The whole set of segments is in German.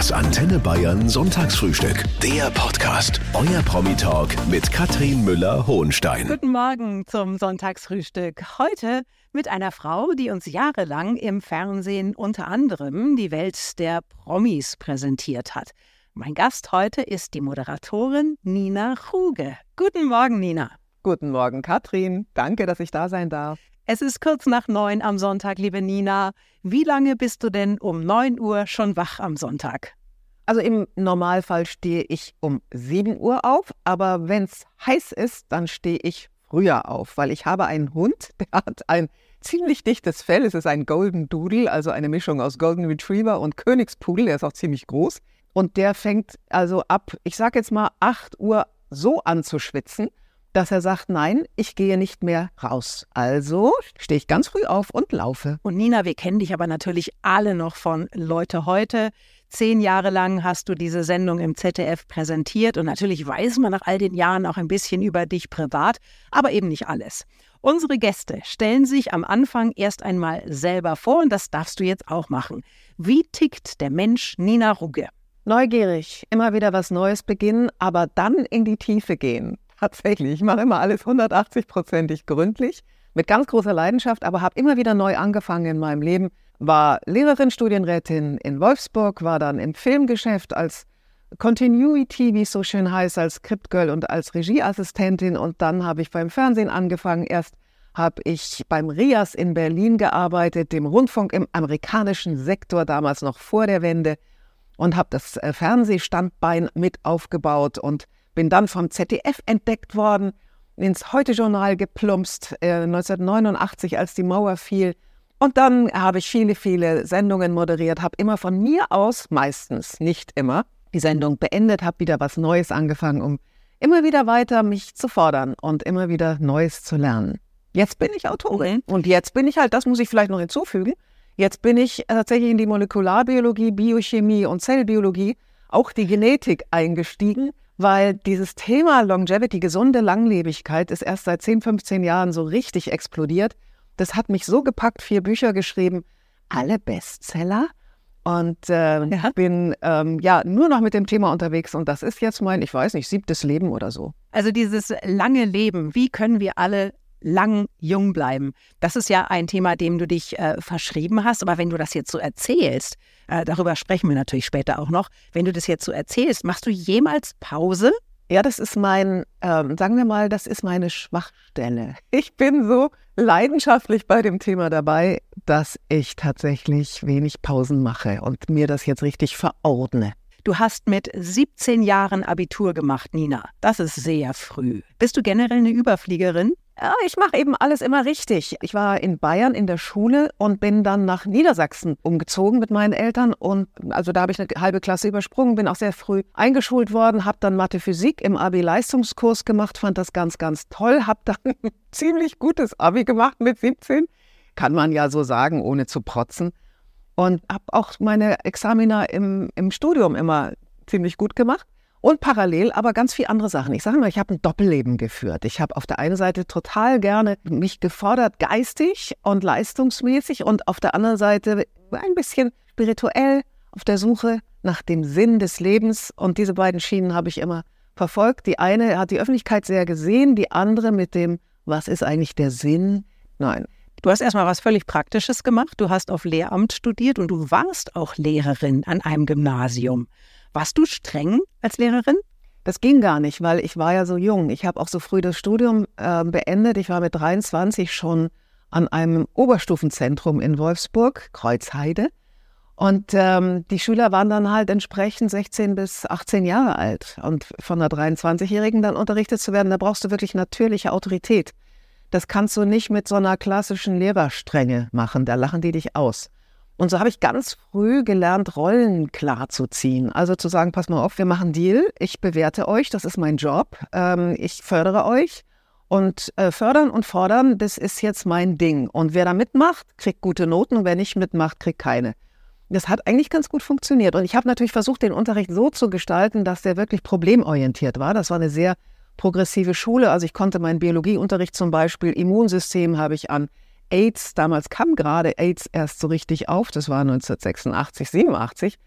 Das Antenne Bayern Sonntagsfrühstück. Der Podcast. Euer Promi-Talk mit Katrin Müller-Hohenstein. Guten Morgen zum Sonntagsfrühstück. Heute mit einer Frau, die uns jahrelang im Fernsehen unter anderem die Welt der Promis präsentiert hat. Mein Gast heute ist die Moderatorin Nina Ruge. Guten Morgen, Nina. Guten Morgen, Katrin. Danke, dass ich da sein darf. Es ist kurz nach neun am Sonntag, liebe Nina. Wie lange bist du denn um neun Uhr schon wach am Sonntag? Also im Normalfall stehe ich um 7 Uhr auf, aber wenn es heiß ist, dann stehe ich früher auf, weil ich habe einen Hund, der hat ein ziemlich dichtes Fell. Es ist ein Golden Doodle, also eine Mischung aus Golden Retriever und Königspudel. Der ist auch ziemlich groß. Und der fängt also ab, ich sage jetzt mal 8 Uhr so an zu schwitzen, dass er sagt, nein, ich gehe nicht mehr raus. Also stehe ich ganz früh auf und laufe. Und Nina, wir kennen dich aber natürlich alle noch von Leute heute. Zehn Jahre lang hast du diese Sendung im ZDF präsentiert und natürlich weiß man nach all den Jahren auch ein bisschen über dich privat, aber eben nicht alles. Unsere Gäste stellen sich am Anfang erst einmal selber vor und das darfst du jetzt auch machen. Wie tickt der Mensch Nina Rugge? Neugierig, immer wieder was Neues beginnen, aber dann in die Tiefe gehen tatsächlich. Ich mache immer alles 180-prozentig gründlich, mit ganz großer Leidenschaft, aber habe immer wieder neu angefangen in meinem Leben. War Lehrerin, Studienrätin in Wolfsburg, war dann im Filmgeschäft als Continuity, wie es so schön heißt, als Scriptgirl und als Regieassistentin. Und dann habe ich beim Fernsehen angefangen. Erst habe ich beim RIAS in Berlin gearbeitet, dem Rundfunk im amerikanischen Sektor, damals noch vor der Wende, und habe das äh, Fernsehstandbein mit aufgebaut und bin dann vom ZDF entdeckt worden, ins Heute-Journal geplumpst, äh, 1989, als die Mauer fiel. Und dann habe ich viele, viele Sendungen moderiert, habe immer von mir aus, meistens, nicht immer, die Sendung beendet, habe wieder was Neues angefangen, um immer wieder weiter mich zu fordern und immer wieder Neues zu lernen. Jetzt bin ich Autorin und jetzt bin ich halt, das muss ich vielleicht noch hinzufügen, jetzt bin ich tatsächlich in die Molekularbiologie, Biochemie und Zellbiologie, auch die Genetik eingestiegen weil dieses Thema Longevity, gesunde Langlebigkeit, ist erst seit 10, 15 Jahren so richtig explodiert. Das hat mich so gepackt, vier Bücher geschrieben, alle Bestseller. Und äh, ja. bin ähm, ja nur noch mit dem Thema unterwegs und das ist jetzt mein, ich weiß nicht, siebtes Leben oder so. Also dieses lange Leben, wie können wir alle lang jung bleiben. Das ist ja ein Thema, dem du dich äh, verschrieben hast. Aber wenn du das jetzt so erzählst, äh, darüber sprechen wir natürlich später auch noch, wenn du das jetzt so erzählst, machst du jemals Pause? Ja, das ist mein, ähm, sagen wir mal, das ist meine Schwachstelle. Ich bin so leidenschaftlich bei dem Thema dabei, dass ich tatsächlich wenig Pausen mache und mir das jetzt richtig verordne. Du hast mit 17 Jahren Abitur gemacht, Nina. Das ist sehr früh. Bist du generell eine Überfliegerin? Ja, ich mache eben alles immer richtig. Ich war in Bayern in der Schule und bin dann nach Niedersachsen umgezogen mit meinen Eltern. Und also da habe ich eine halbe Klasse übersprungen, bin auch sehr früh eingeschult worden, habe dann Mathe Physik im Abi-Leistungskurs gemacht, fand das ganz, ganz toll, habe dann ein ziemlich gutes Abi gemacht mit 17. Kann man ja so sagen, ohne zu protzen. Und habe auch meine Examina im, im Studium immer ziemlich gut gemacht. Und parallel aber ganz viele andere Sachen. Ich sage mal, ich habe ein Doppelleben geführt. Ich habe auf der einen Seite total gerne mich gefordert, geistig und leistungsmäßig und auf der anderen Seite ein bisschen spirituell auf der Suche nach dem Sinn des Lebens. Und diese beiden Schienen habe ich immer verfolgt. Die eine hat die Öffentlichkeit sehr gesehen, die andere mit dem, was ist eigentlich der Sinn? Nein. Du hast erstmal was völlig Praktisches gemacht. Du hast auf Lehramt studiert und du warst auch Lehrerin an einem Gymnasium. Warst du streng als Lehrerin? Das ging gar nicht, weil ich war ja so jung. Ich habe auch so früh das Studium äh, beendet. Ich war mit 23 schon an einem Oberstufenzentrum in Wolfsburg, Kreuzheide. Und ähm, die Schüler waren dann halt entsprechend 16 bis 18 Jahre alt. Und von einer 23-Jährigen dann unterrichtet zu werden, da brauchst du wirklich natürliche Autorität. Das kannst du nicht mit so einer klassischen Lehrerstrenge machen. Da lachen die dich aus. Und so habe ich ganz früh gelernt, Rollen klar zu ziehen. Also zu sagen, pass mal auf, wir machen Deal, ich bewerte euch, das ist mein Job, ähm, ich fördere euch. Und äh, fördern und fordern, das ist jetzt mein Ding. Und wer da mitmacht, kriegt gute Noten und wer nicht mitmacht, kriegt keine. Das hat eigentlich ganz gut funktioniert. Und ich habe natürlich versucht, den Unterricht so zu gestalten, dass der wirklich problemorientiert war. Das war eine sehr progressive Schule. Also ich konnte meinen Biologieunterricht zum Beispiel, Immunsystem habe ich an AIDS, damals kam gerade AIDS erst so richtig auf, das war 1986, 87.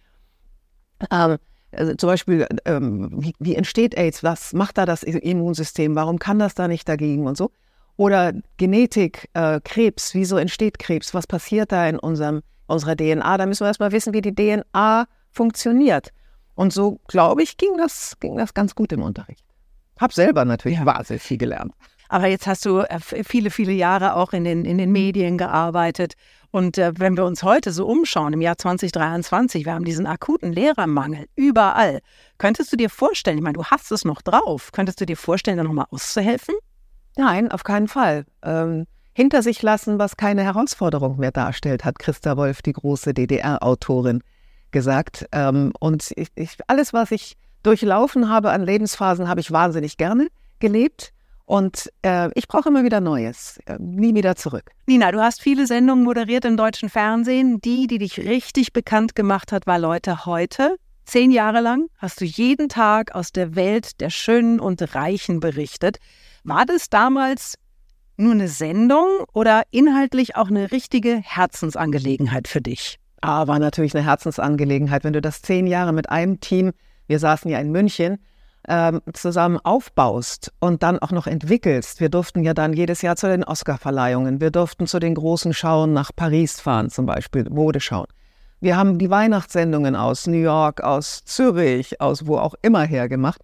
Ähm, also zum Beispiel, ähm, wie, wie, entsteht AIDS? Was macht da das Immunsystem? Warum kann das da nicht dagegen und so? Oder Genetik, äh, Krebs, wieso entsteht Krebs? Was passiert da in unserem, unserer DNA? Da müssen wir erstmal wissen, wie die DNA funktioniert. Und so, glaube ich, ging das, ging das ganz gut im Unterricht. Hab selber natürlich wahnsinnig viel gelernt. Aber jetzt hast du äh, viele, viele Jahre auch in den, in den Medien gearbeitet. Und äh, wenn wir uns heute so umschauen, im Jahr 2023, wir haben diesen akuten Lehrermangel überall. Könntest du dir vorstellen, ich meine, du hast es noch drauf, könntest du dir vorstellen, da nochmal auszuhelfen? Nein, auf keinen Fall. Ähm, hinter sich lassen, was keine Herausforderung mehr darstellt, hat Christa Wolf, die große DDR-Autorin, gesagt. Ähm, und ich, ich, alles, was ich durchlaufen habe an Lebensphasen, habe ich wahnsinnig gerne gelebt. Und äh, ich brauche immer wieder Neues, äh, nie wieder zurück. Nina, du hast viele Sendungen moderiert im deutschen Fernsehen. Die, die dich richtig bekannt gemacht hat, war Leute heute. Zehn Jahre lang hast du jeden Tag aus der Welt der Schönen und Reichen berichtet. War das damals nur eine Sendung oder inhaltlich auch eine richtige Herzensangelegenheit für dich? Ah, war natürlich eine Herzensangelegenheit. Wenn du das zehn Jahre mit einem Team, wir saßen ja in München, ähm, zusammen aufbaust und dann auch noch entwickelst. Wir durften ja dann jedes Jahr zu den Oscar-Verleihungen, wir durften zu den großen Schauen nach Paris fahren, zum Beispiel Modeschauen. Wir haben die Weihnachtssendungen aus New York, aus Zürich, aus wo auch immer her gemacht,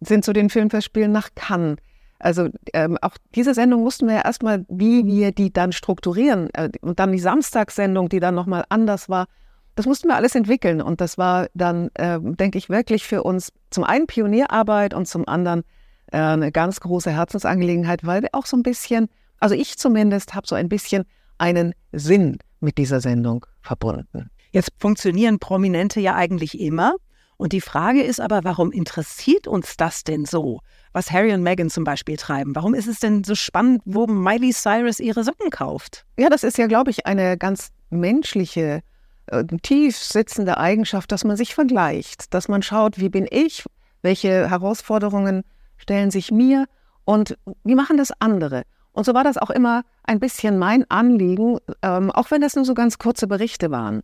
sind zu den Filmfestspielen nach Cannes. Also ähm, auch diese Sendung mussten wir ja erstmal, wie wir die dann strukturieren. Äh, und dann die Samstagssendung, die dann nochmal anders war. Das mussten wir alles entwickeln. Und das war dann, äh, denke ich, wirklich für uns zum einen Pionierarbeit und zum anderen äh, eine ganz große Herzensangelegenheit, weil wir auch so ein bisschen, also ich zumindest, habe so ein bisschen einen Sinn mit dieser Sendung verbunden. Jetzt funktionieren Prominente ja eigentlich immer. Und die Frage ist aber, warum interessiert uns das denn so? was Harry und Meghan zum Beispiel treiben. Warum ist es denn so spannend, wo Miley Cyrus ihre Socken kauft? Ja, das ist ja, glaube ich, eine ganz menschliche, äh, tief sitzende Eigenschaft, dass man sich vergleicht, dass man schaut, wie bin ich, welche Herausforderungen stellen sich mir und wie machen das andere. Und so war das auch immer ein bisschen mein Anliegen, ähm, auch wenn das nur so ganz kurze Berichte waren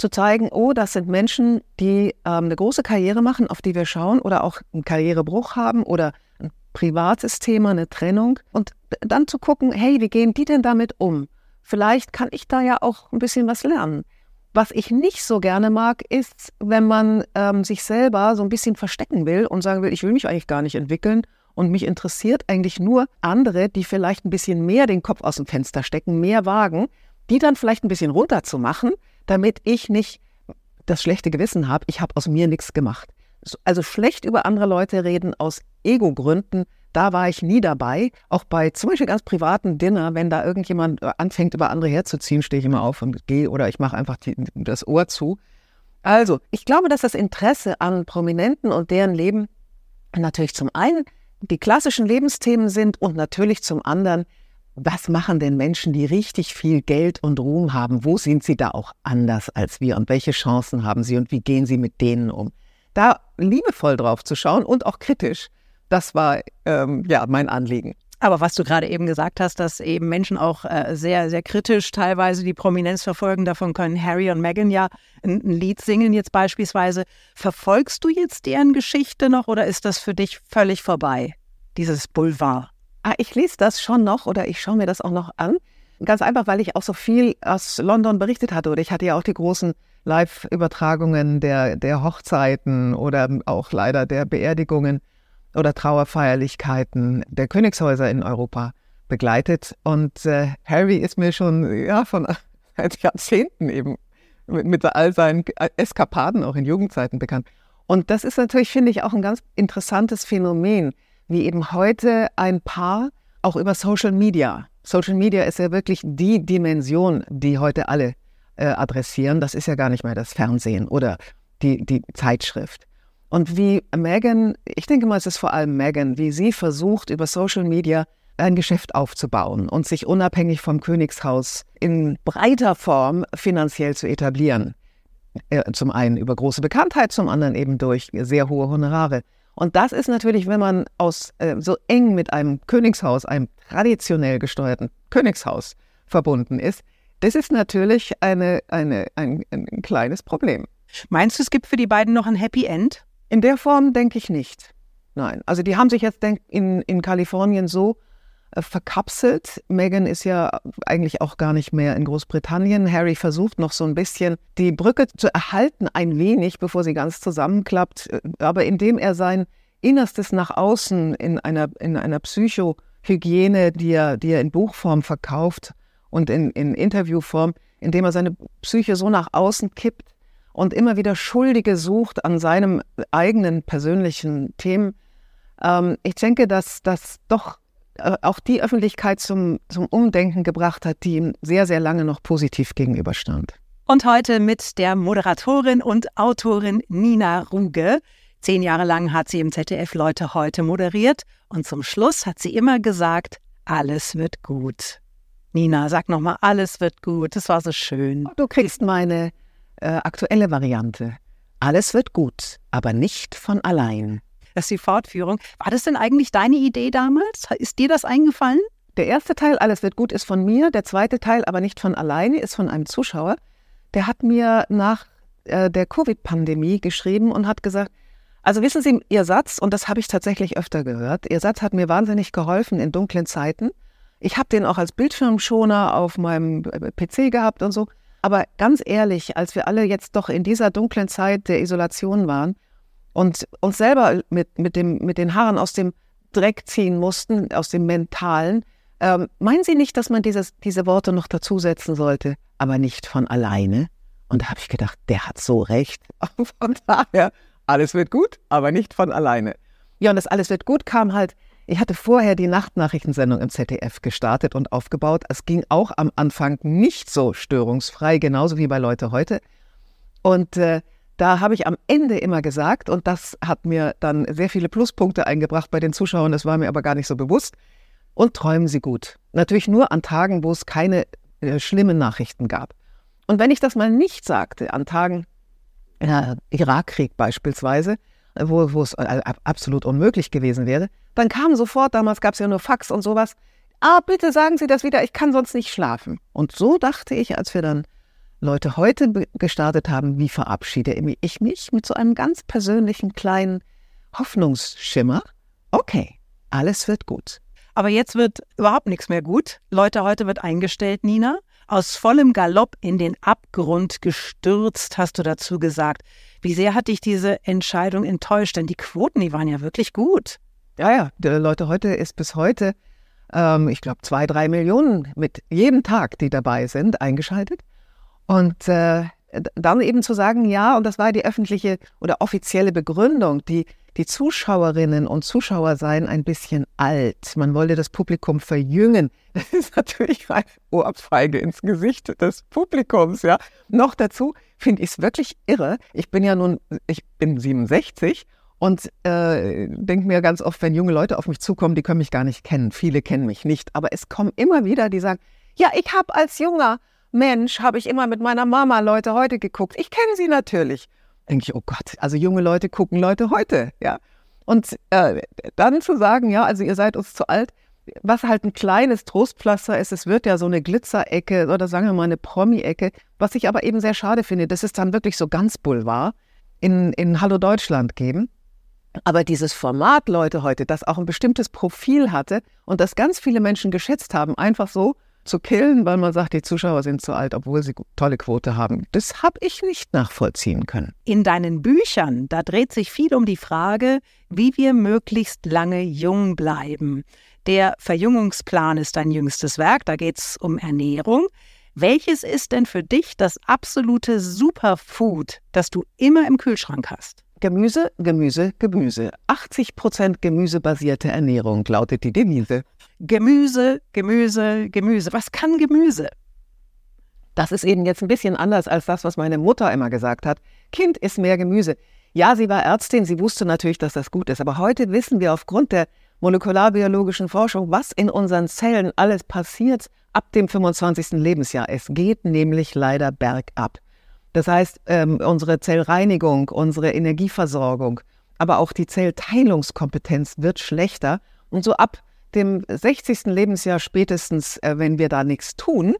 zu zeigen, oh, das sind Menschen, die ähm, eine große Karriere machen, auf die wir schauen oder auch einen Karrierebruch haben oder ein privates Thema, eine Trennung. Und dann zu gucken, hey, wie gehen die denn damit um? Vielleicht kann ich da ja auch ein bisschen was lernen. Was ich nicht so gerne mag, ist, wenn man ähm, sich selber so ein bisschen verstecken will und sagen will, ich will mich eigentlich gar nicht entwickeln und mich interessiert eigentlich nur andere, die vielleicht ein bisschen mehr den Kopf aus dem Fenster stecken, mehr wagen, die dann vielleicht ein bisschen runterzumachen, damit ich nicht das schlechte Gewissen habe, ich habe aus mir nichts gemacht. Also schlecht über andere Leute reden aus Ego-Gründen, da war ich nie dabei. Auch bei zum Beispiel ganz privaten Dinner, wenn da irgendjemand äh, anfängt, über andere herzuziehen, stehe ich immer auf und gehe oder ich mache einfach die, das Ohr zu. Also, ich glaube, dass das Interesse an Prominenten und deren Leben natürlich zum einen die klassischen Lebensthemen sind und natürlich zum anderen was machen denn Menschen, die richtig viel Geld und Ruhm haben? Wo sind sie da auch anders als wir und welche Chancen haben sie und wie gehen sie mit denen um? Da liebevoll drauf zu schauen und auch kritisch, das war ähm, ja mein Anliegen. Aber was du gerade eben gesagt hast, dass eben Menschen auch äh, sehr, sehr kritisch teilweise die Prominenz verfolgen, davon können Harry und Meghan ja ein, ein, Lied singen jetzt beispielsweise. Verfolgst du jetzt deren Geschichte noch oder ist das für dich völlig vorbei, dieses Boulevard? Ah, ich lese das schon noch oder ich schaue mir das auch noch an. Ganz einfach, weil ich auch so viel aus London berichtet hatte. Oder ich hatte ja auch die großen Live-Übertragungen der, der Hochzeiten oder auch leider der Beerdigungen oder Trauerfeierlichkeiten der Königshäuser in Europa begleitet. Und äh, Harry ist mir schon ja, von seit Jahrzehnten eben mit, mit all seinen Eskapaden auch in Jugendzeiten bekannt. Und das ist natürlich, finde ich, auch ein ganz interessantes Phänomen wie eben heute ein Paar auch über Social Media. Social Media ist ja wirklich die Dimension, die heute alle äh, adressieren. Das ist ja gar nicht mehr das Fernsehen oder die, die Zeitschrift. Und wie Megan, ich denke mal, es ist vor allem Megan, wie sie versucht, über Social Media ein Geschäft aufzubauen und sich unabhängig vom Königshaus in breiter Form finanziell zu etablieren. Äh, zum einen über große Bekanntheit, zum anderen eben durch sehr hohe Honorare. Und das ist natürlich, wenn man aus äh, so eng mit einem Königshaus, einem traditionell gesteuerten Königshaus verbunden ist, das ist natürlich eine, eine, ein, ein kleines Problem. Meinst du, es gibt für die beiden noch ein Happy End? In der Form denke ich nicht. Nein. Also die haben sich jetzt denk, in, in Kalifornien so äh, verkapselt. Meghan ist ja eigentlich auch gar nicht mehr in Großbritannien. Harry versucht noch so ein bisschen die Brücke zu erhalten, ein wenig, bevor sie ganz zusammenklappt. Äh, aber indem er sein Innerstes nach außen in einer, in einer Psychohygiene, die er, die er in Buchform verkauft und in, in Interviewform, indem er seine Psyche so nach außen kippt und immer wieder Schuldige sucht an seinem eigenen persönlichen Themen. Ähm, ich denke, dass das doch äh, auch die Öffentlichkeit zum, zum Umdenken gebracht hat, die ihm sehr, sehr lange noch positiv gegenüberstand. Und heute mit der Moderatorin und Autorin Nina Ruge. Zehn Jahre lang hat sie im ZDF Leute heute moderiert und zum Schluss hat sie immer gesagt, alles wird gut. Nina, sag nochmal, alles wird gut. Das war so schön. Du kriegst meine äh, aktuelle Variante. Alles wird gut, aber nicht von allein. Das ist die Fortführung. War das denn eigentlich deine Idee damals? Ist dir das eingefallen? Der erste Teil, Alles wird gut, ist von mir. Der zweite Teil, aber nicht von alleine, ist von einem Zuschauer. Der hat mir nach äh, der Covid-Pandemie geschrieben und hat gesagt, also wissen Sie, Ihr Satz, und das habe ich tatsächlich öfter gehört, Ihr Satz hat mir wahnsinnig geholfen in dunklen Zeiten. Ich habe den auch als Bildschirmschoner auf meinem äh, PC gehabt und so. Aber ganz ehrlich, als wir alle jetzt doch in dieser dunklen Zeit der Isolation waren und uns selber mit, mit, dem, mit den Haaren aus dem Dreck ziehen mussten, aus dem Mentalen, ähm, meinen Sie nicht, dass man dieses, diese Worte noch dazusetzen sollte, aber nicht von alleine? Und da habe ich gedacht, der hat so recht. Von daher, alles wird gut, aber nicht von alleine. Ja, und das alles wird gut kam halt ich hatte vorher die Nachtnachrichtensendung im ZDF gestartet und aufgebaut. Es ging auch am Anfang nicht so störungsfrei, genauso wie bei Leute heute. Und äh, da habe ich am Ende immer gesagt, und das hat mir dann sehr viele Pluspunkte eingebracht bei den Zuschauern, das war mir aber gar nicht so bewusst. Und träumen Sie gut. Natürlich nur an Tagen, wo es keine äh, schlimmen Nachrichten gab. Und wenn ich das mal nicht sagte, an Tagen, äh, Irakkrieg beispielsweise, wo, es äh, absolut unmöglich gewesen wäre, dann kam sofort, damals gab es ja nur Fax und sowas, ah, bitte sagen Sie das wieder, ich kann sonst nicht schlafen. Und so dachte ich, als wir dann Leute heute gestartet haben, wie verabschiede ich mich mit so einem ganz persönlichen kleinen Hoffnungsschimmer. Okay, alles wird gut. Aber jetzt wird überhaupt nichts mehr gut. Leute, heute wird eingestellt, Nina. Aus vollem Galopp in den Abgrund gestürzt, hast du dazu gesagt. Wie sehr hat dich diese Entscheidung enttäuscht? Denn die Quoten, die waren ja wirklich gut. Ja, ja, die Leute heute ist bis heute, ähm, ich glaube, zwei, drei Millionen mit jedem Tag, die dabei sind, eingeschaltet. Und äh, dann eben zu sagen, ja, und das war die öffentliche oder offizielle Begründung, die, die Zuschauerinnen und Zuschauer seien ein bisschen alt. Man wollte das Publikum verjüngen. Das ist natürlich eine Ohrfeige ins Gesicht des Publikums, ja. Noch dazu finde ich es wirklich irre. Ich bin ja nun, ich bin 67 und äh, denke mir ganz oft, wenn junge Leute auf mich zukommen, die können mich gar nicht kennen. Viele kennen mich nicht. Aber es kommen immer wieder, die sagen, ja, ich habe als junger Mensch, habe ich immer mit meiner Mama Leute heute geguckt. Ich kenne sie natürlich. Denke ich, oh Gott, also junge Leute gucken Leute heute, ja. Und äh, dann zu sagen, ja, also ihr seid uns zu alt, was halt ein kleines Trostpflaster ist, es wird ja so eine Glitzerecke oder sagen wir mal eine Promi-Ecke, was ich aber eben sehr schade finde, das ist dann wirklich so ganz Boulevard in, in Hallo Deutschland geben. Aber dieses Format, Leute, heute, das auch ein bestimmtes Profil hatte und das ganz viele Menschen geschätzt haben, einfach so zu killen, weil man sagt, die Zuschauer sind zu alt, obwohl sie tolle Quote haben, das habe ich nicht nachvollziehen können. In deinen Büchern, da dreht sich viel um die Frage, wie wir möglichst lange jung bleiben. Der Verjüngungsplan ist dein jüngstes Werk, da geht es um Ernährung. Welches ist denn für dich das absolute Superfood, das du immer im Kühlschrank hast? Gemüse, Gemüse, Gemüse. 80 Prozent gemüsebasierte Ernährung lautet die Devise. Gemüse, Gemüse, Gemüse. Was kann Gemüse? Das ist eben jetzt ein bisschen anders als das, was meine Mutter immer gesagt hat. Kind ist mehr Gemüse. Ja, sie war Ärztin, sie wusste natürlich, dass das gut ist. Aber heute wissen wir aufgrund der molekularbiologischen Forschung, was in unseren Zellen alles passiert ab dem 25. Lebensjahr. Es geht nämlich leider bergab. Das heißt, ähm, unsere Zellreinigung, unsere Energieversorgung, aber auch die Zellteilungskompetenz wird schlechter. Und so ab dem 60. Lebensjahr spätestens, äh, wenn wir da nichts tun,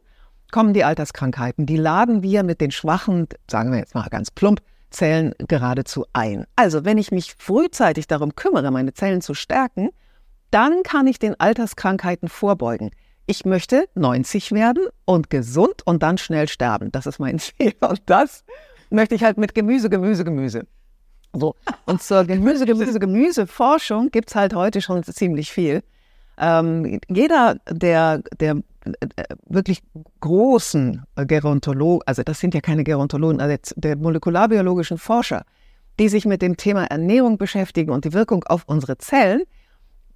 kommen die Alterskrankheiten. Die laden wir mit den schwachen, sagen wir jetzt mal ganz plump, Zellen geradezu ein. Also wenn ich mich frühzeitig darum kümmere, meine Zellen zu stärken, dann kann ich den Alterskrankheiten vorbeugen. Ich möchte 90 werden und gesund und dann schnell sterben. Das ist mein Ziel. Und das möchte ich halt mit Gemüse, Gemüse, Gemüse. So. Und zur Gemüse, Gemüse, Gemüse-Forschung gibt es halt heute schon ziemlich viel. Ähm, jeder der, der äh, wirklich großen Gerontologen, also das sind ja keine Gerontologen, also der molekularbiologischen Forscher, die sich mit dem Thema Ernährung beschäftigen und die Wirkung auf unsere Zellen,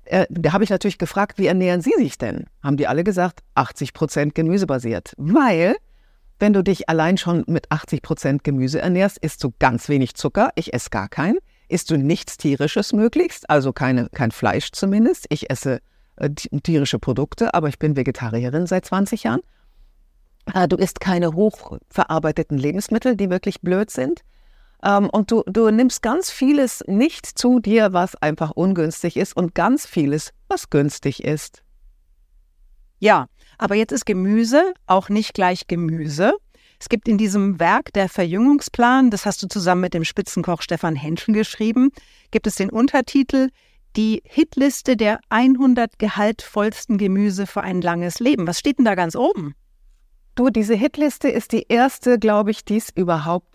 äh, da habe ich natürlich gefragt, wie ernähren Sie sich denn? Haben die alle gesagt, 80 Prozent gemüsebasiert. Weil, wenn du dich allein schon mit 80 Prozent Gemüse ernährst, isst du ganz wenig Zucker. Ich esse gar keinen. Isst du nichts Tierisches möglichst, also keine, kein Fleisch zumindest. Ich esse äh, tierische Produkte, aber ich bin Vegetarierin seit 20 Jahren. Äh, du isst keine hochverarbeiteten Lebensmittel, die wirklich blöd sind. Ähm, und du, du nimmst ganz vieles nicht zu dir, was einfach ungünstig ist und ganz vieles, was günstig ist. Ja, aber jetzt ist Gemüse auch nicht gleich Gemüse. Es gibt in diesem Werk der Verjüngungsplan, das hast du zusammen mit dem Spitzenkoch Stefan Henschel geschrieben, gibt es den Untertitel die Hitliste der 100 gehaltvollsten Gemüse für ein langes Leben. Was steht denn da ganz oben? Du, diese Hitliste ist die erste, glaube ich, die es überhaupt gibt,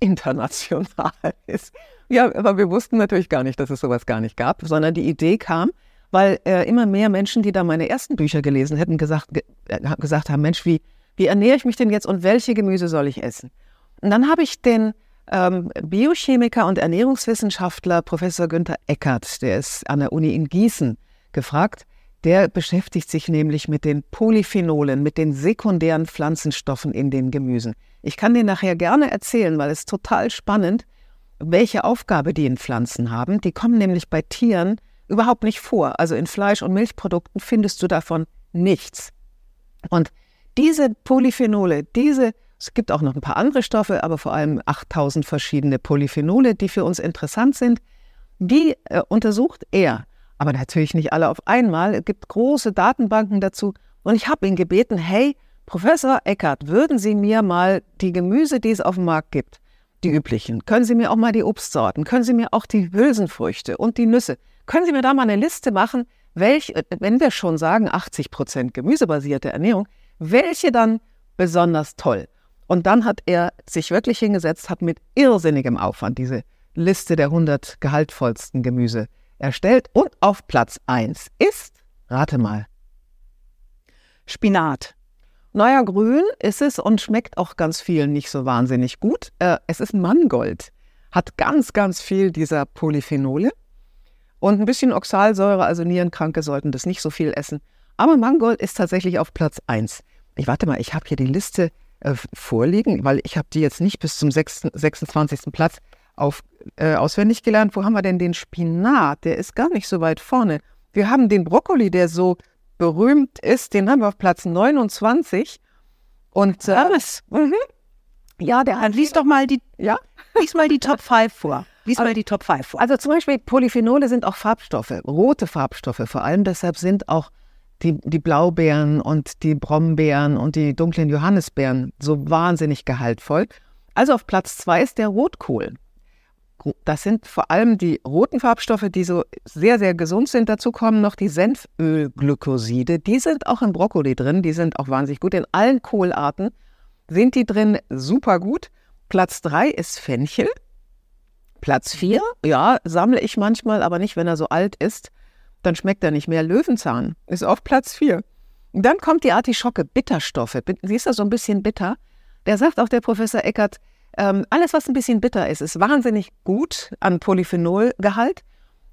international ist. Ja, aber wir wussten natürlich gar nicht, dass es sowas gar nicht gab, sondern die Idee kam, weil äh, immer mehr Menschen, die da meine ersten Bücher gelesen hätten, gesagt, ge äh, gesagt haben, Mensch, wie, wie ernähre ich mich denn jetzt und welche Gemüse soll ich essen? Und dann habe ich den ähm, Biochemiker und Ernährungswissenschaftler Professor Günther Eckert, der ist an der Uni in Gießen, gefragt. Der beschäftigt sich nämlich mit den Polyphenolen, mit den sekundären Pflanzenstoffen in den Gemüsen. Ich kann dir nachher gerne erzählen, weil es total spannend, welche Aufgabe die in Pflanzen haben. Die kommen nämlich bei Tieren überhaupt nicht vor. Also in Fleisch- und Milchprodukten findest du davon nichts. Und diese Polyphenole, diese es gibt auch noch ein paar andere Stoffe, aber vor allem 8000 verschiedene Polyphenole, die für uns interessant sind. Die äh, untersucht er, aber natürlich nicht alle auf einmal. Es gibt große Datenbanken dazu. Und ich habe ihn gebeten, hey, Professor Eckert, würden Sie mir mal die Gemüse, die es auf dem Markt gibt, die üblichen, können Sie mir auch mal die Obstsorten, können Sie mir auch die Hülsenfrüchte und die Nüsse, können Sie mir da mal eine Liste machen, welche, äh, wenn wir schon sagen 80 Prozent gemüsebasierte Ernährung, welche dann besonders toll? Und dann hat er sich wirklich hingesetzt, hat mit irrsinnigem Aufwand diese Liste der 100 gehaltvollsten Gemüse erstellt. Und auf Platz 1 ist, rate mal. Spinat. Naja, grün ist es und schmeckt auch ganz vielen nicht so wahnsinnig gut. Äh, es ist Mangold, hat ganz, ganz viel dieser Polyphenole und ein bisschen Oxalsäure, also Nierenkranke sollten das nicht so viel essen. Aber Mangold ist tatsächlich auf Platz 1. Ich warte mal, ich habe hier die Liste äh, vorliegen, weil ich habe die jetzt nicht bis zum 6, 26. Platz auf, äh, auswendig gelernt. Wo haben wir denn den Spinat? Der ist gar nicht so weit vorne. Wir haben den Brokkoli, der so berühmt ist, den haben wir auf Platz 29. Und äh, was? Mhm. Ja, der hat. Lies doch mal die, ja? lies mal die Top 5 vor. Lies also, mal die Top 5 vor. Also zum Beispiel Polyphenole sind auch Farbstoffe, rote Farbstoffe vor allem. Deshalb sind auch die, die Blaubeeren und die Brombeeren und die dunklen Johannisbeeren so wahnsinnig gehaltvoll. Also auf Platz zwei ist der Rotkohl. Das sind vor allem die roten Farbstoffe, die so sehr, sehr gesund sind. Dazu kommen noch die Senfölglykoside. Die sind auch im Brokkoli drin. Die sind auch wahnsinnig gut. In allen Kohlarten sind die drin super gut. Platz drei ist Fenchel. Platz vier, ja, sammle ich manchmal, aber nicht, wenn er so alt ist dann schmeckt er nicht mehr. Löwenzahn ist auf Platz 4. Dann kommt die Artischocke, Bitterstoffe. Sie ist da so ein bisschen bitter. Der sagt auch der Professor Eckert, ähm, alles, was ein bisschen bitter ist, ist wahnsinnig gut an Polyphenolgehalt.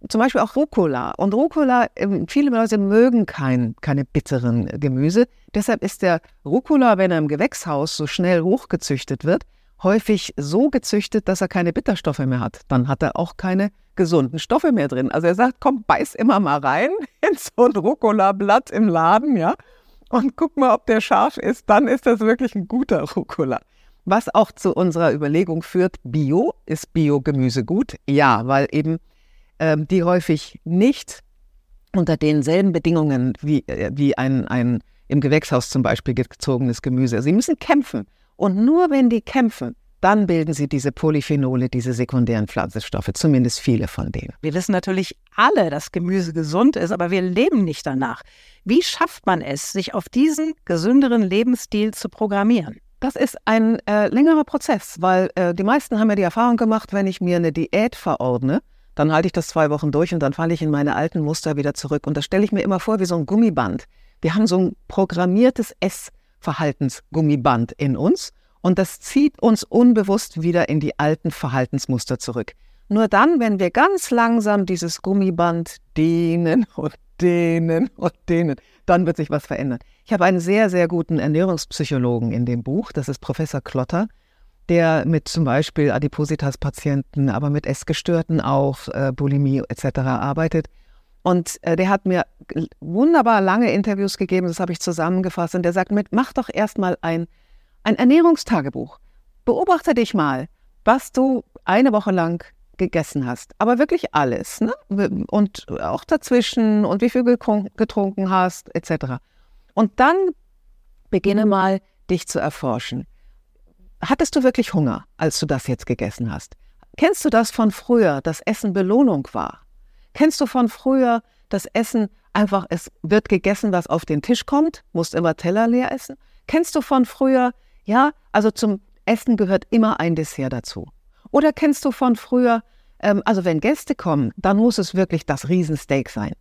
Zum Beispiel auch Rucola. Und Rucola, ähm, viele Leute mögen kein, keine bitteren Gemüse. Deshalb ist der Rucola, wenn er im Gewächshaus so schnell hochgezüchtet wird, häufig so gezüchtet, dass er keine Bitterstoffe mehr hat. Dann hat er auch keine gesunden Stoffe mehr drin. Also er sagt, komm, beiß immer mal rein in so ein Rucola-Blatt im Laden, ja, und guck mal, ob der scharf ist. Dann ist das wirklich ein guter Rucola. Was auch zu unserer Überlegung führt, Bio, ist Biogemüse gut? Ja, weil eben ähm, die häufig nicht unter denselben Bedingungen wie, äh, wie ein, ein im Gewächshaus zum Beispiel gezogenes Gemüse. Sie müssen kämpfen. Und nur wenn die kämpfen, dann bilden sie diese Polyphenole, diese sekundären Pflanzenstoffe, zumindest viele von denen. Wir wissen natürlich alle, dass Gemüse gesund ist, aber wir leben nicht danach. Wie schafft man es, sich auf diesen gesünderen Lebensstil zu programmieren? Das ist ein äh, längerer Prozess, weil äh, die meisten haben ja die Erfahrung gemacht, wenn ich mir eine Diät verordne, dann halte ich das zwei Wochen durch und dann falle ich in meine alten Muster wieder zurück. Und das stelle ich mir immer vor wie so ein Gummiband. Wir haben so ein programmiertes Essverhaltensgummiband in uns und das zieht uns unbewusst wieder in die alten Verhaltensmuster zurück. Nur dann, wenn wir ganz langsam dieses Gummiband dehnen und dehnen und dehnen, dann wird sich was verändern. Ich habe einen sehr, sehr guten Ernährungspsychologen in dem Buch, das ist Professor Klotter, der mit zum Beispiel Adipositas-Patienten, aber mit Essgestörten auch, äh, Bulimie etc. arbeitet. Und äh, der hat mir wunderbar lange Interviews gegeben, das habe ich zusammengefasst. Und der sagt, mit, mach doch erstmal ein, ein Ernährungstagebuch. Beobachte dich mal, was du eine Woche lang gegessen hast. Aber wirklich alles. Ne? Und auch dazwischen und wie viel getrunken hast, etc. Und dann beginne mal, dich zu erforschen. Hattest du wirklich Hunger, als du das jetzt gegessen hast? Kennst du das von früher, dass Essen Belohnung war? Kennst du von früher, dass Essen einfach, es wird gegessen, was auf den Tisch kommt, musst immer Teller leer essen? Kennst du von früher, ja, also zum Essen gehört immer ein Dessert dazu. Oder kennst du von früher, ähm, also wenn Gäste kommen, dann muss es wirklich das Riesensteak sein.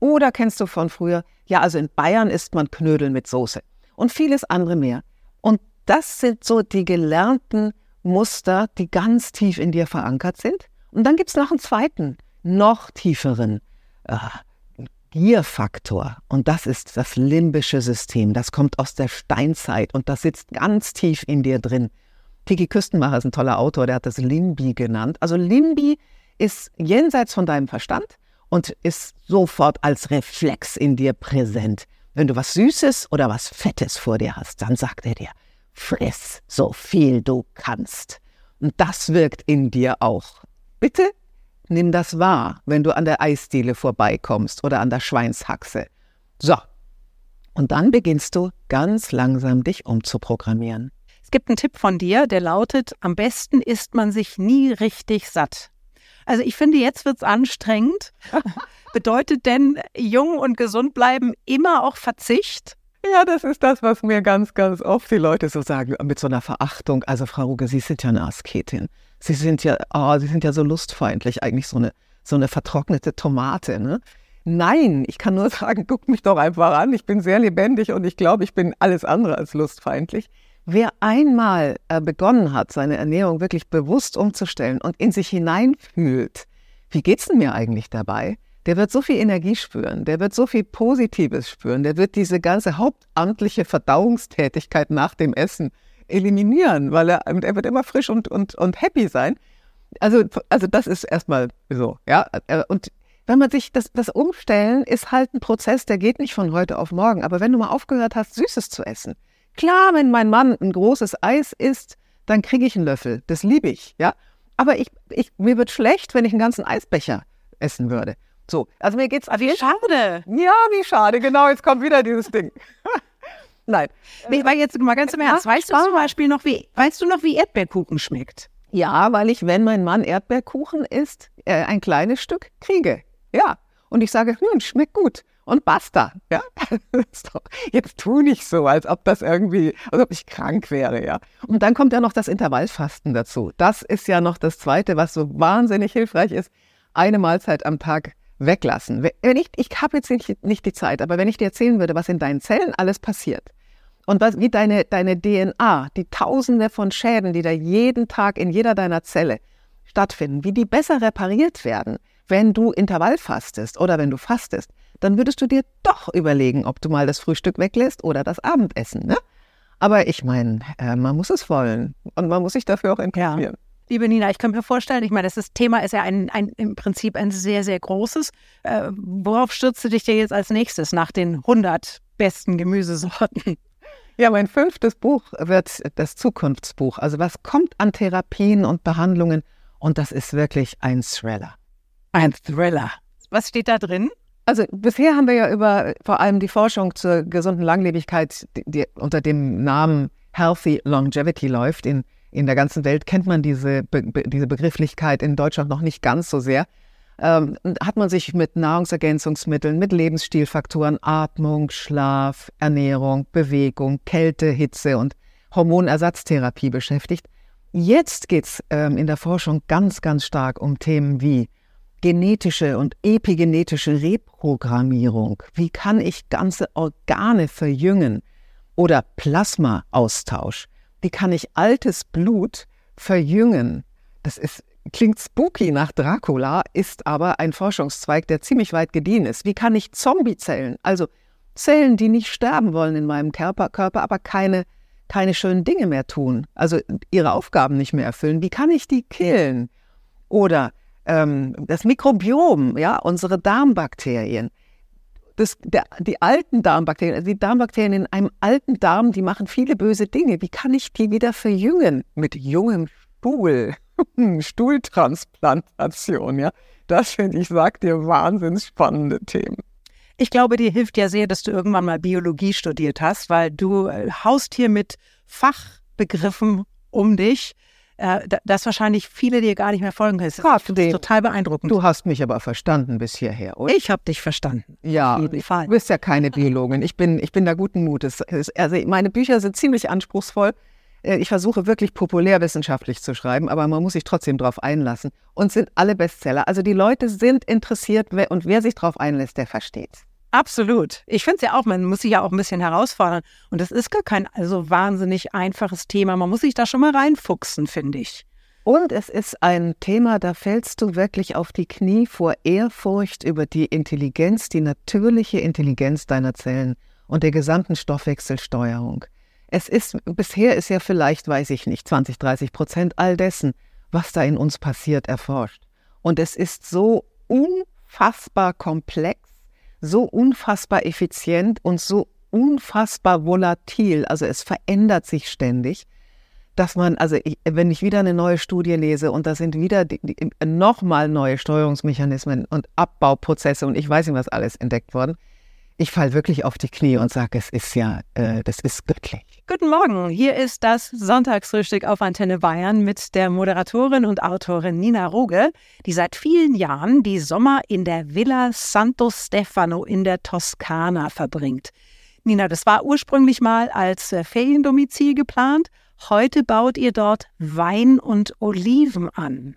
Oder kennst du von früher, ja, also in Bayern isst man Knödel mit Soße und vieles andere mehr. Und das sind so die gelernten Muster, die ganz tief in dir verankert sind. Und dann gibt es noch einen zweiten, noch tieferen äh, Gierfaktor. Und das ist das limbische System. Das kommt aus der Steinzeit und das sitzt ganz tief in dir drin. Tiki Küstenmacher ist ein toller Autor, der hat das Limbi genannt. Also Limbi ist jenseits von deinem Verstand und ist sofort als Reflex in dir präsent. Wenn du was Süßes oder was Fettes vor dir hast, dann sagt er dir, friss so viel du kannst. Und das wirkt in dir auch. Bitte nimm das wahr, wenn du an der Eisdiele vorbeikommst oder an der Schweinshaxe. So. Und dann beginnst du ganz langsam dich umzuprogrammieren. Es gibt einen Tipp von dir, der lautet, am besten isst man sich nie richtig satt. Also ich finde, jetzt wird es anstrengend. Bedeutet denn jung und gesund bleiben immer auch Verzicht? Ja, das ist das, was mir ganz, ganz oft die Leute so sagen, mit so einer Verachtung. Also Frau Ruge, Sie sind ja eine Asketin. Sie sind ja, oh, Sie sind ja so lustfeindlich, eigentlich so eine, so eine vertrocknete Tomate. Ne? Nein, ich kann nur sagen, guck mich doch einfach an. Ich bin sehr lebendig und ich glaube, ich bin alles andere als lustfeindlich. Wer einmal äh, begonnen hat, seine Ernährung wirklich bewusst umzustellen und in sich hineinfühlt, wie geht's denn mir eigentlich dabei? Der wird so viel Energie spüren, der wird so viel Positives spüren, der wird diese ganze hauptamtliche Verdauungstätigkeit nach dem Essen eliminieren, weil er, er wird immer frisch und, und, und happy sein. Also, also das ist erstmal so, ja. Äh, und wenn man sich das, das Umstellen ist halt ein Prozess, der geht nicht von heute auf morgen. Aber wenn du mal aufgehört hast, Süßes zu essen, Klar, wenn mein Mann ein großes Eis isst, dann kriege ich einen Löffel. Das liebe ich, ja. Aber ich, ich, mir wird schlecht, wenn ich einen ganzen Eisbecher essen würde. So, also mir geht's. Wie schade. Ja, wie schade. Genau, jetzt kommt wieder dieses Ding. Nein. Ich war jetzt mal ganz im Ernst. Weißt du zum Beispiel noch, wie, weißt du noch, wie Erdbeerkuchen schmeckt? Ja, weil ich, wenn mein Mann Erdbeerkuchen isst, äh, ein kleines Stück kriege. Ja. Und ich sage, hm, schmeckt gut und basta. Ja? Jetzt tu nicht so, als ob das irgendwie, als ob ich krank wäre, ja. Und dann kommt ja noch das Intervallfasten dazu. Das ist ja noch das Zweite, was so wahnsinnig hilfreich ist. Eine Mahlzeit am Tag weglassen. Wenn ich, ich habe jetzt nicht, nicht die Zeit, aber wenn ich dir erzählen würde, was in deinen Zellen alles passiert und was, wie deine, deine DNA, die Tausende von Schäden, die da jeden Tag in jeder deiner Zelle stattfinden, wie die besser repariert werden, wenn du Intervall fastest oder wenn du fastest, dann würdest du dir doch überlegen, ob du mal das Frühstück weglässt oder das Abendessen. Ne? Aber ich meine, äh, man muss es wollen und man muss sich dafür auch interessieren. Ja. Liebe Nina, ich kann mir vorstellen, ich meine, das Thema ist ja ein, ein, im Prinzip ein sehr, sehr großes. Äh, worauf stürzt du dich dir jetzt als nächstes nach den 100 besten Gemüsesorten? Ja, mein fünftes Buch wird das Zukunftsbuch. Also was kommt an Therapien und Behandlungen? Und das ist wirklich ein Thriller. Ein Thriller. Was steht da drin? Also bisher haben wir ja über vor allem die Forschung zur gesunden Langlebigkeit, die, unter dem Namen Healthy Longevity läuft, in, in der ganzen Welt kennt man diese, Be diese Begrifflichkeit, in Deutschland noch nicht ganz so sehr. Ähm, hat man sich mit Nahrungsergänzungsmitteln, mit Lebensstilfaktoren, Atmung, Schlaf, Ernährung, Bewegung, Kälte, Hitze und Hormonersatztherapie beschäftigt. Jetzt geht es ähm, in der Forschung ganz, ganz stark um Themen wie genetische und epigenetische Reprogrammierung. Wie kann ich ganze Organe verjüngen? Oder Plasmaaustausch. Wie kann ich altes Blut verjüngen? Das ist, klingt spooky nach Dracula, ist aber ein Forschungszweig, der ziemlich weit gediehen ist. Wie kann ich Zombiezellen, also Zellen, die nicht sterben wollen in meinem Körper, Körper aber keine, keine schönen Dinge mehr tun, also ihre Aufgaben nicht mehr erfüllen, wie kann ich die killen? Oder ähm, das Mikrobiom, ja, unsere Darmbakterien das, der, die alten Darmbakterien, also die Darmbakterien in einem alten Darm, die machen viele böse Dinge. Wie kann ich die wieder verjüngen? Mit jungem Stuhl. Stuhltransplantation, ja. Das finde ich, sag dir, wahnsinnig spannende Themen. Ich glaube, dir hilft ja sehr, dass du irgendwann mal Biologie studiert hast, weil du äh, haust hier mit Fachbegriffen um dich äh, dass wahrscheinlich viele dir gar nicht mehr folgen können. Das ist total beeindruckend. Du hast mich aber verstanden bis hierher, oder? Ich habe dich verstanden. Ja, du bist ja keine Biologin. Ich bin, ich bin da guten Mutes. Also meine Bücher sind ziemlich anspruchsvoll. Äh, ich versuche wirklich populärwissenschaftlich zu schreiben, aber man muss sich trotzdem darauf einlassen. Und sind alle Bestseller. Also die Leute sind interessiert und wer sich darauf einlässt, der versteht's. Absolut. Ich finde es ja auch, man muss sich ja auch ein bisschen herausfordern. Und das ist gar kein also wahnsinnig einfaches Thema. Man muss sich da schon mal reinfuchsen, finde ich. Und es ist ein Thema, da fällst du wirklich auf die Knie vor Ehrfurcht über die Intelligenz, die natürliche Intelligenz deiner Zellen und der gesamten Stoffwechselsteuerung. Es ist, bisher ist ja vielleicht, weiß ich nicht, 20, 30 Prozent all dessen, was da in uns passiert, erforscht. Und es ist so unfassbar komplex so unfassbar effizient und so unfassbar volatil, also es verändert sich ständig, dass man, also ich, wenn ich wieder eine neue Studie lese und da sind wieder nochmal neue Steuerungsmechanismen und Abbauprozesse und ich weiß nicht was alles entdeckt worden, ich falle wirklich auf die Knie und sage, es ist ja, äh, das ist göttlich. Guten Morgen, hier ist das Sonntagsfrühstück auf Antenne Bayern mit der Moderatorin und Autorin Nina Ruge, die seit vielen Jahren die Sommer in der Villa Santo Stefano in der Toskana verbringt. Nina, das war ursprünglich mal als äh, Feriendomizil geplant. Heute baut ihr dort Wein und Oliven an.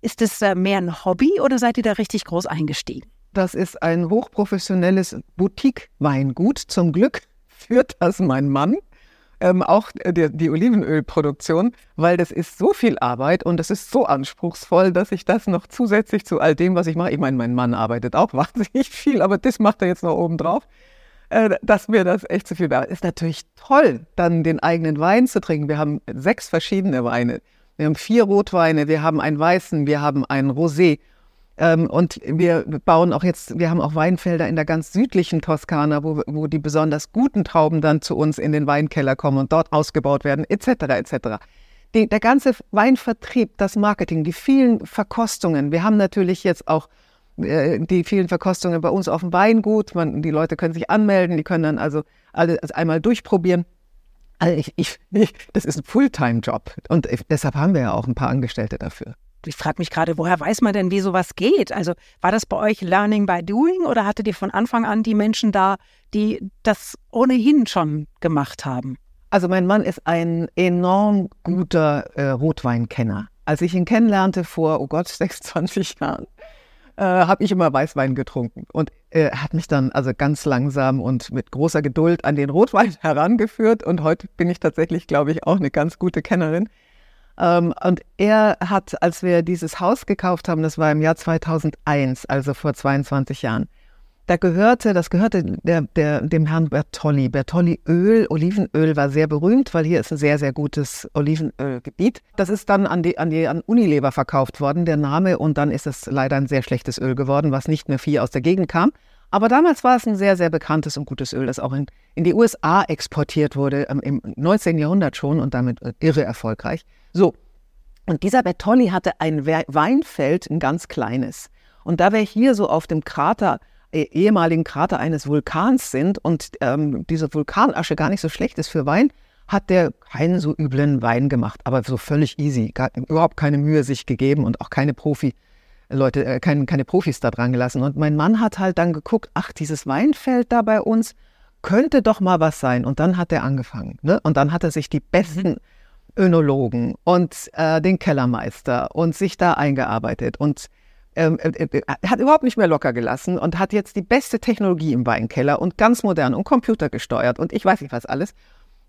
Ist es äh, mehr ein Hobby oder seid ihr da richtig groß eingestiegen? Das ist ein hochprofessionelles Boutique-Weingut. Zum Glück führt das mein Mann. Ähm, auch die, die, Olivenölproduktion, weil das ist so viel Arbeit und es ist so anspruchsvoll, dass ich das noch zusätzlich zu all dem, was ich mache, ich meine, mein Mann arbeitet auch wahnsinnig viel, aber das macht er jetzt noch oben drauf, äh, dass mir das echt zu viel wäre. Ist natürlich toll, dann den eigenen Wein zu trinken. Wir haben sechs verschiedene Weine. Wir haben vier Rotweine, wir haben einen weißen, wir haben einen Rosé ähm, und wir bauen auch jetzt, wir haben auch Weinfelder in der ganz südlichen Toskana, wo, wo die besonders guten Trauben dann zu uns in den Weinkeller kommen und dort ausgebaut werden, etc. etc. Die, der ganze Weinvertrieb, das Marketing, die vielen Verkostungen. Wir haben natürlich jetzt auch äh, die vielen Verkostungen bei uns auf dem Weingut. Man, die Leute können sich anmelden, die können dann also alles einmal durchprobieren. Also ich, ich, das ist ein Fulltime-Job und deshalb haben wir ja auch ein paar Angestellte dafür ich frage mich gerade, woher weiß man denn, wie sowas geht? Also war das bei euch Learning by Doing oder hattet ihr von Anfang an die Menschen da, die das ohnehin schon gemacht haben? Also mein Mann ist ein enorm guter äh, Rotweinkenner. Als ich ihn kennenlernte vor, oh Gott, 26 Jahren, äh, habe ich immer Weißwein getrunken. Und äh, hat mich dann also ganz langsam und mit großer Geduld an den Rotwein herangeführt. Und heute bin ich tatsächlich, glaube ich, auch eine ganz gute Kennerin. Ähm, und er hat, als wir dieses Haus gekauft haben, das war im Jahr 2001, also vor 22 Jahren, da gehörte, das gehörte der, der, dem Herrn Bertolli. Bertolli Öl, Olivenöl war sehr berühmt, weil hier ist ein sehr, sehr gutes Olivenölgebiet. Das ist dann an die, an die an Unilever verkauft worden, der Name, und dann ist es leider ein sehr schlechtes Öl geworden, was nicht mehr viel aus der Gegend kam. Aber damals war es ein sehr, sehr bekanntes und gutes Öl, das auch in, in die USA exportiert wurde, ähm, im 19. Jahrhundert schon und damit äh, irre erfolgreich. So, und dieser Bertolli hatte ein Weinfeld, ein ganz kleines. Und da wir hier so auf dem Krater, eh, ehemaligen Krater eines Vulkans sind und ähm, diese Vulkanasche gar nicht so schlecht ist für Wein, hat der keinen so üblen Wein gemacht, aber so völlig easy, gar, überhaupt keine Mühe sich gegeben und auch keine Profi. Leute, äh, keine, keine Profis da dran gelassen. Und mein Mann hat halt dann geguckt, ach, dieses Weinfeld da bei uns könnte doch mal was sein. Und dann hat er angefangen. Ne? Und dann hat er sich die besten mhm. Önologen und äh, den Kellermeister und sich da eingearbeitet und ähm, äh, äh, hat überhaupt nicht mehr locker gelassen und hat jetzt die beste Technologie im Weinkeller und ganz modern und computergesteuert und ich weiß nicht was alles.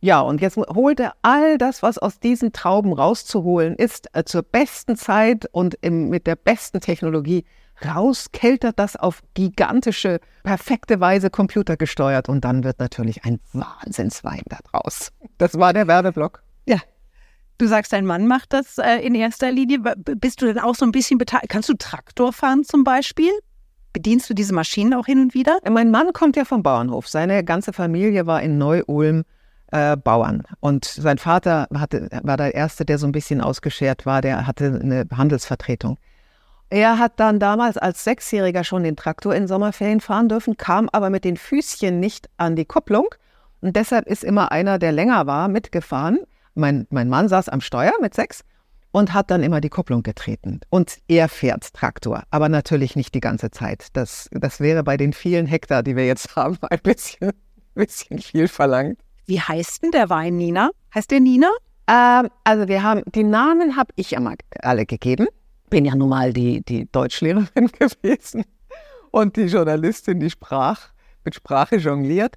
Ja, und jetzt holt er all das, was aus diesen Trauben rauszuholen ist, äh, zur besten Zeit und im, mit der besten Technologie raus, keltert das auf gigantische, perfekte Weise computergesteuert und dann wird natürlich ein Wahnsinnswein daraus. Das war der Werbeblock. Ja. Du sagst, dein Mann macht das äh, in erster Linie. Bist du denn auch so ein bisschen beteiligt? Kannst du Traktor fahren zum Beispiel? Bedienst du diese Maschinen auch hin und wieder? Mein Mann kommt ja vom Bauernhof. Seine ganze Familie war in Neu-Ulm äh, Bauern. Und sein Vater hatte, war der Erste, der so ein bisschen ausgeschert war, der hatte eine Handelsvertretung. Er hat dann damals als Sechsjähriger schon den Traktor in Sommerferien fahren dürfen, kam aber mit den Füßchen nicht an die Kupplung. Und deshalb ist immer einer, der länger war, mitgefahren. Mein, mein Mann saß am Steuer mit sechs und hat dann immer die Kupplung getreten. Und er fährt Traktor, aber natürlich nicht die ganze Zeit. Das, das wäre bei den vielen Hektar, die wir jetzt haben, ein bisschen, bisschen viel verlangt. Wie heißt denn der Wein, Nina? Heißt der Nina? Ähm, also wir haben, die Namen habe ich immer alle gegeben. Bin ja nun mal die, die Deutschlehrerin gewesen und die Journalistin, die sprach, mit Sprache jongliert.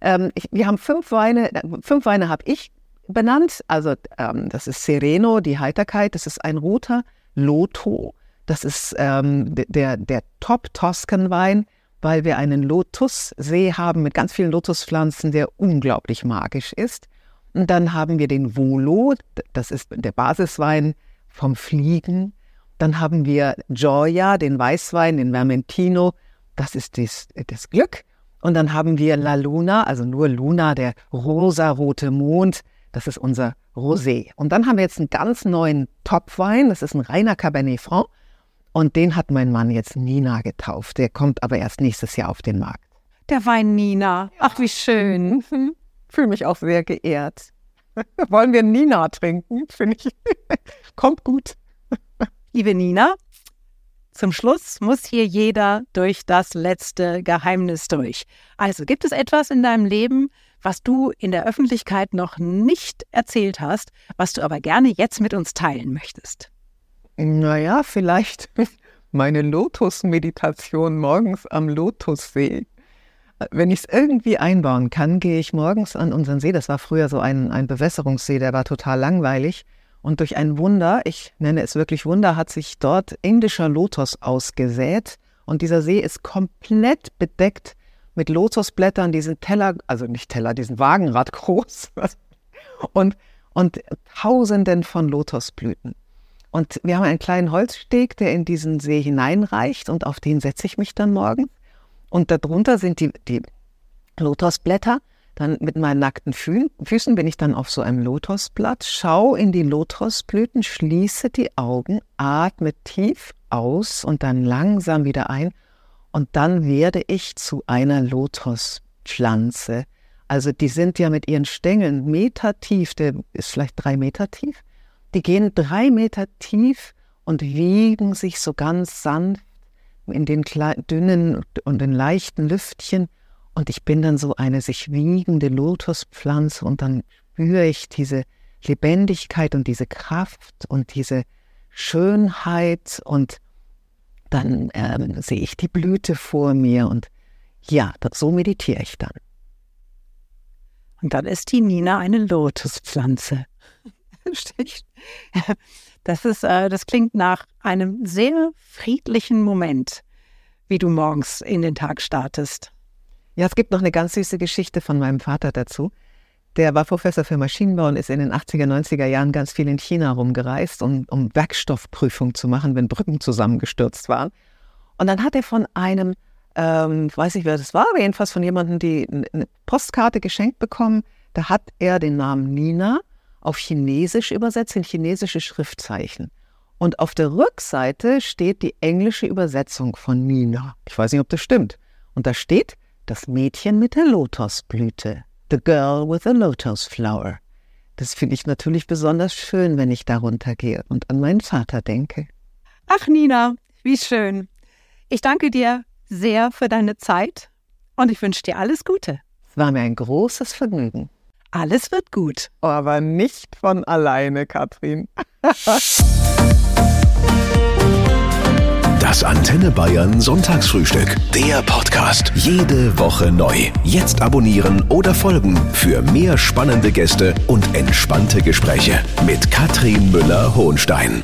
Ähm, ich, wir haben fünf Weine, fünf Weine habe ich benannt. Also ähm, das ist Sereno, die Heiterkeit, das ist ein roter Loto. Das ist ähm, der, der Top-Toscan-Wein weil wir einen Lotussee haben mit ganz vielen Lotuspflanzen, der unglaublich magisch ist. Und dann haben wir den Volo, das ist der Basiswein vom Fliegen. Dann haben wir Gioia, den Weißwein, den Vermentino, das ist das, das Glück. Und dann haben wir La Luna, also nur Luna, der rosarote Mond, das ist unser Rosé. Und dann haben wir jetzt einen ganz neuen Topwein, das ist ein reiner Cabernet Franc. Und den hat mein Mann jetzt Nina getauft. Der kommt aber erst nächstes Jahr auf den Markt. Der Wein Nina. Ach, wie schön. Mhm. Fühle mich auch sehr geehrt. Wollen wir Nina trinken? Finde ich. Kommt gut. Liebe Nina, zum Schluss muss hier jeder durch das letzte Geheimnis durch. Also gibt es etwas in deinem Leben, was du in der Öffentlichkeit noch nicht erzählt hast, was du aber gerne jetzt mit uns teilen möchtest? Naja, vielleicht meine Lotus-Meditation morgens am Lotussee. Wenn ich es irgendwie einbauen kann, gehe ich morgens an unseren See. Das war früher so ein, ein Bewässerungssee, der war total langweilig. Und durch ein Wunder, ich nenne es wirklich Wunder, hat sich dort indischer Lotus ausgesät. Und dieser See ist komplett bedeckt mit Lotusblättern, die sind Teller, also nicht Teller, die sind Wagenrad groß. Und, und Tausenden von Lotusblüten. Und wir haben einen kleinen Holzsteg, der in diesen See hineinreicht und auf den setze ich mich dann morgen. Und darunter sind die, die Lotusblätter. Dann mit meinen nackten Fü Füßen bin ich dann auf so einem Lotusblatt, schaue in die Lotusblüten, schließe die Augen, atme tief aus und dann langsam wieder ein. Und dann werde ich zu einer Lotuspflanze. Also die sind ja mit ihren Stängeln Meter tief, der ist vielleicht drei Meter tief. Die gehen drei Meter tief und wiegen sich so ganz sanft in den dünnen und den leichten Lüftchen. Und ich bin dann so eine sich wiegende Lotuspflanze und dann spüre ich diese Lebendigkeit und diese Kraft und diese Schönheit und dann äh, sehe ich die Blüte vor mir und ja, das, so meditiere ich dann. Und dann ist die Nina eine Lotuspflanze. Das, ist, äh, das klingt nach einem sehr friedlichen Moment, wie du morgens in den Tag startest. Ja, es gibt noch eine ganz süße Geschichte von meinem Vater dazu. Der war Professor für Maschinenbau und ist in den 80er, 90er Jahren ganz viel in China rumgereist, um, um Werkstoffprüfung zu machen, wenn Brücken zusammengestürzt waren. Und dann hat er von einem, ähm, weiß nicht, wer das war, aber jedenfalls von jemandem, die eine Postkarte geschenkt bekommen. Da hat er den Namen Nina auf Chinesisch übersetzt, in chinesische Schriftzeichen. Und auf der Rückseite steht die englische Übersetzung von Nina. Ich weiß nicht, ob das stimmt. Und da steht das Mädchen mit der Lotusblüte. The girl with the lotus flower. Das finde ich natürlich besonders schön, wenn ich darunter gehe und an meinen Vater denke. Ach, Nina, wie schön. Ich danke dir sehr für deine Zeit und ich wünsche dir alles Gute. Es war mir ein großes Vergnügen. Alles wird gut. Aber nicht von alleine, Katrin. Das Antenne Bayern Sonntagsfrühstück. Der Podcast. Jede Woche neu. Jetzt abonnieren oder folgen für mehr spannende Gäste und entspannte Gespräche mit Katrin Müller-Hohenstein.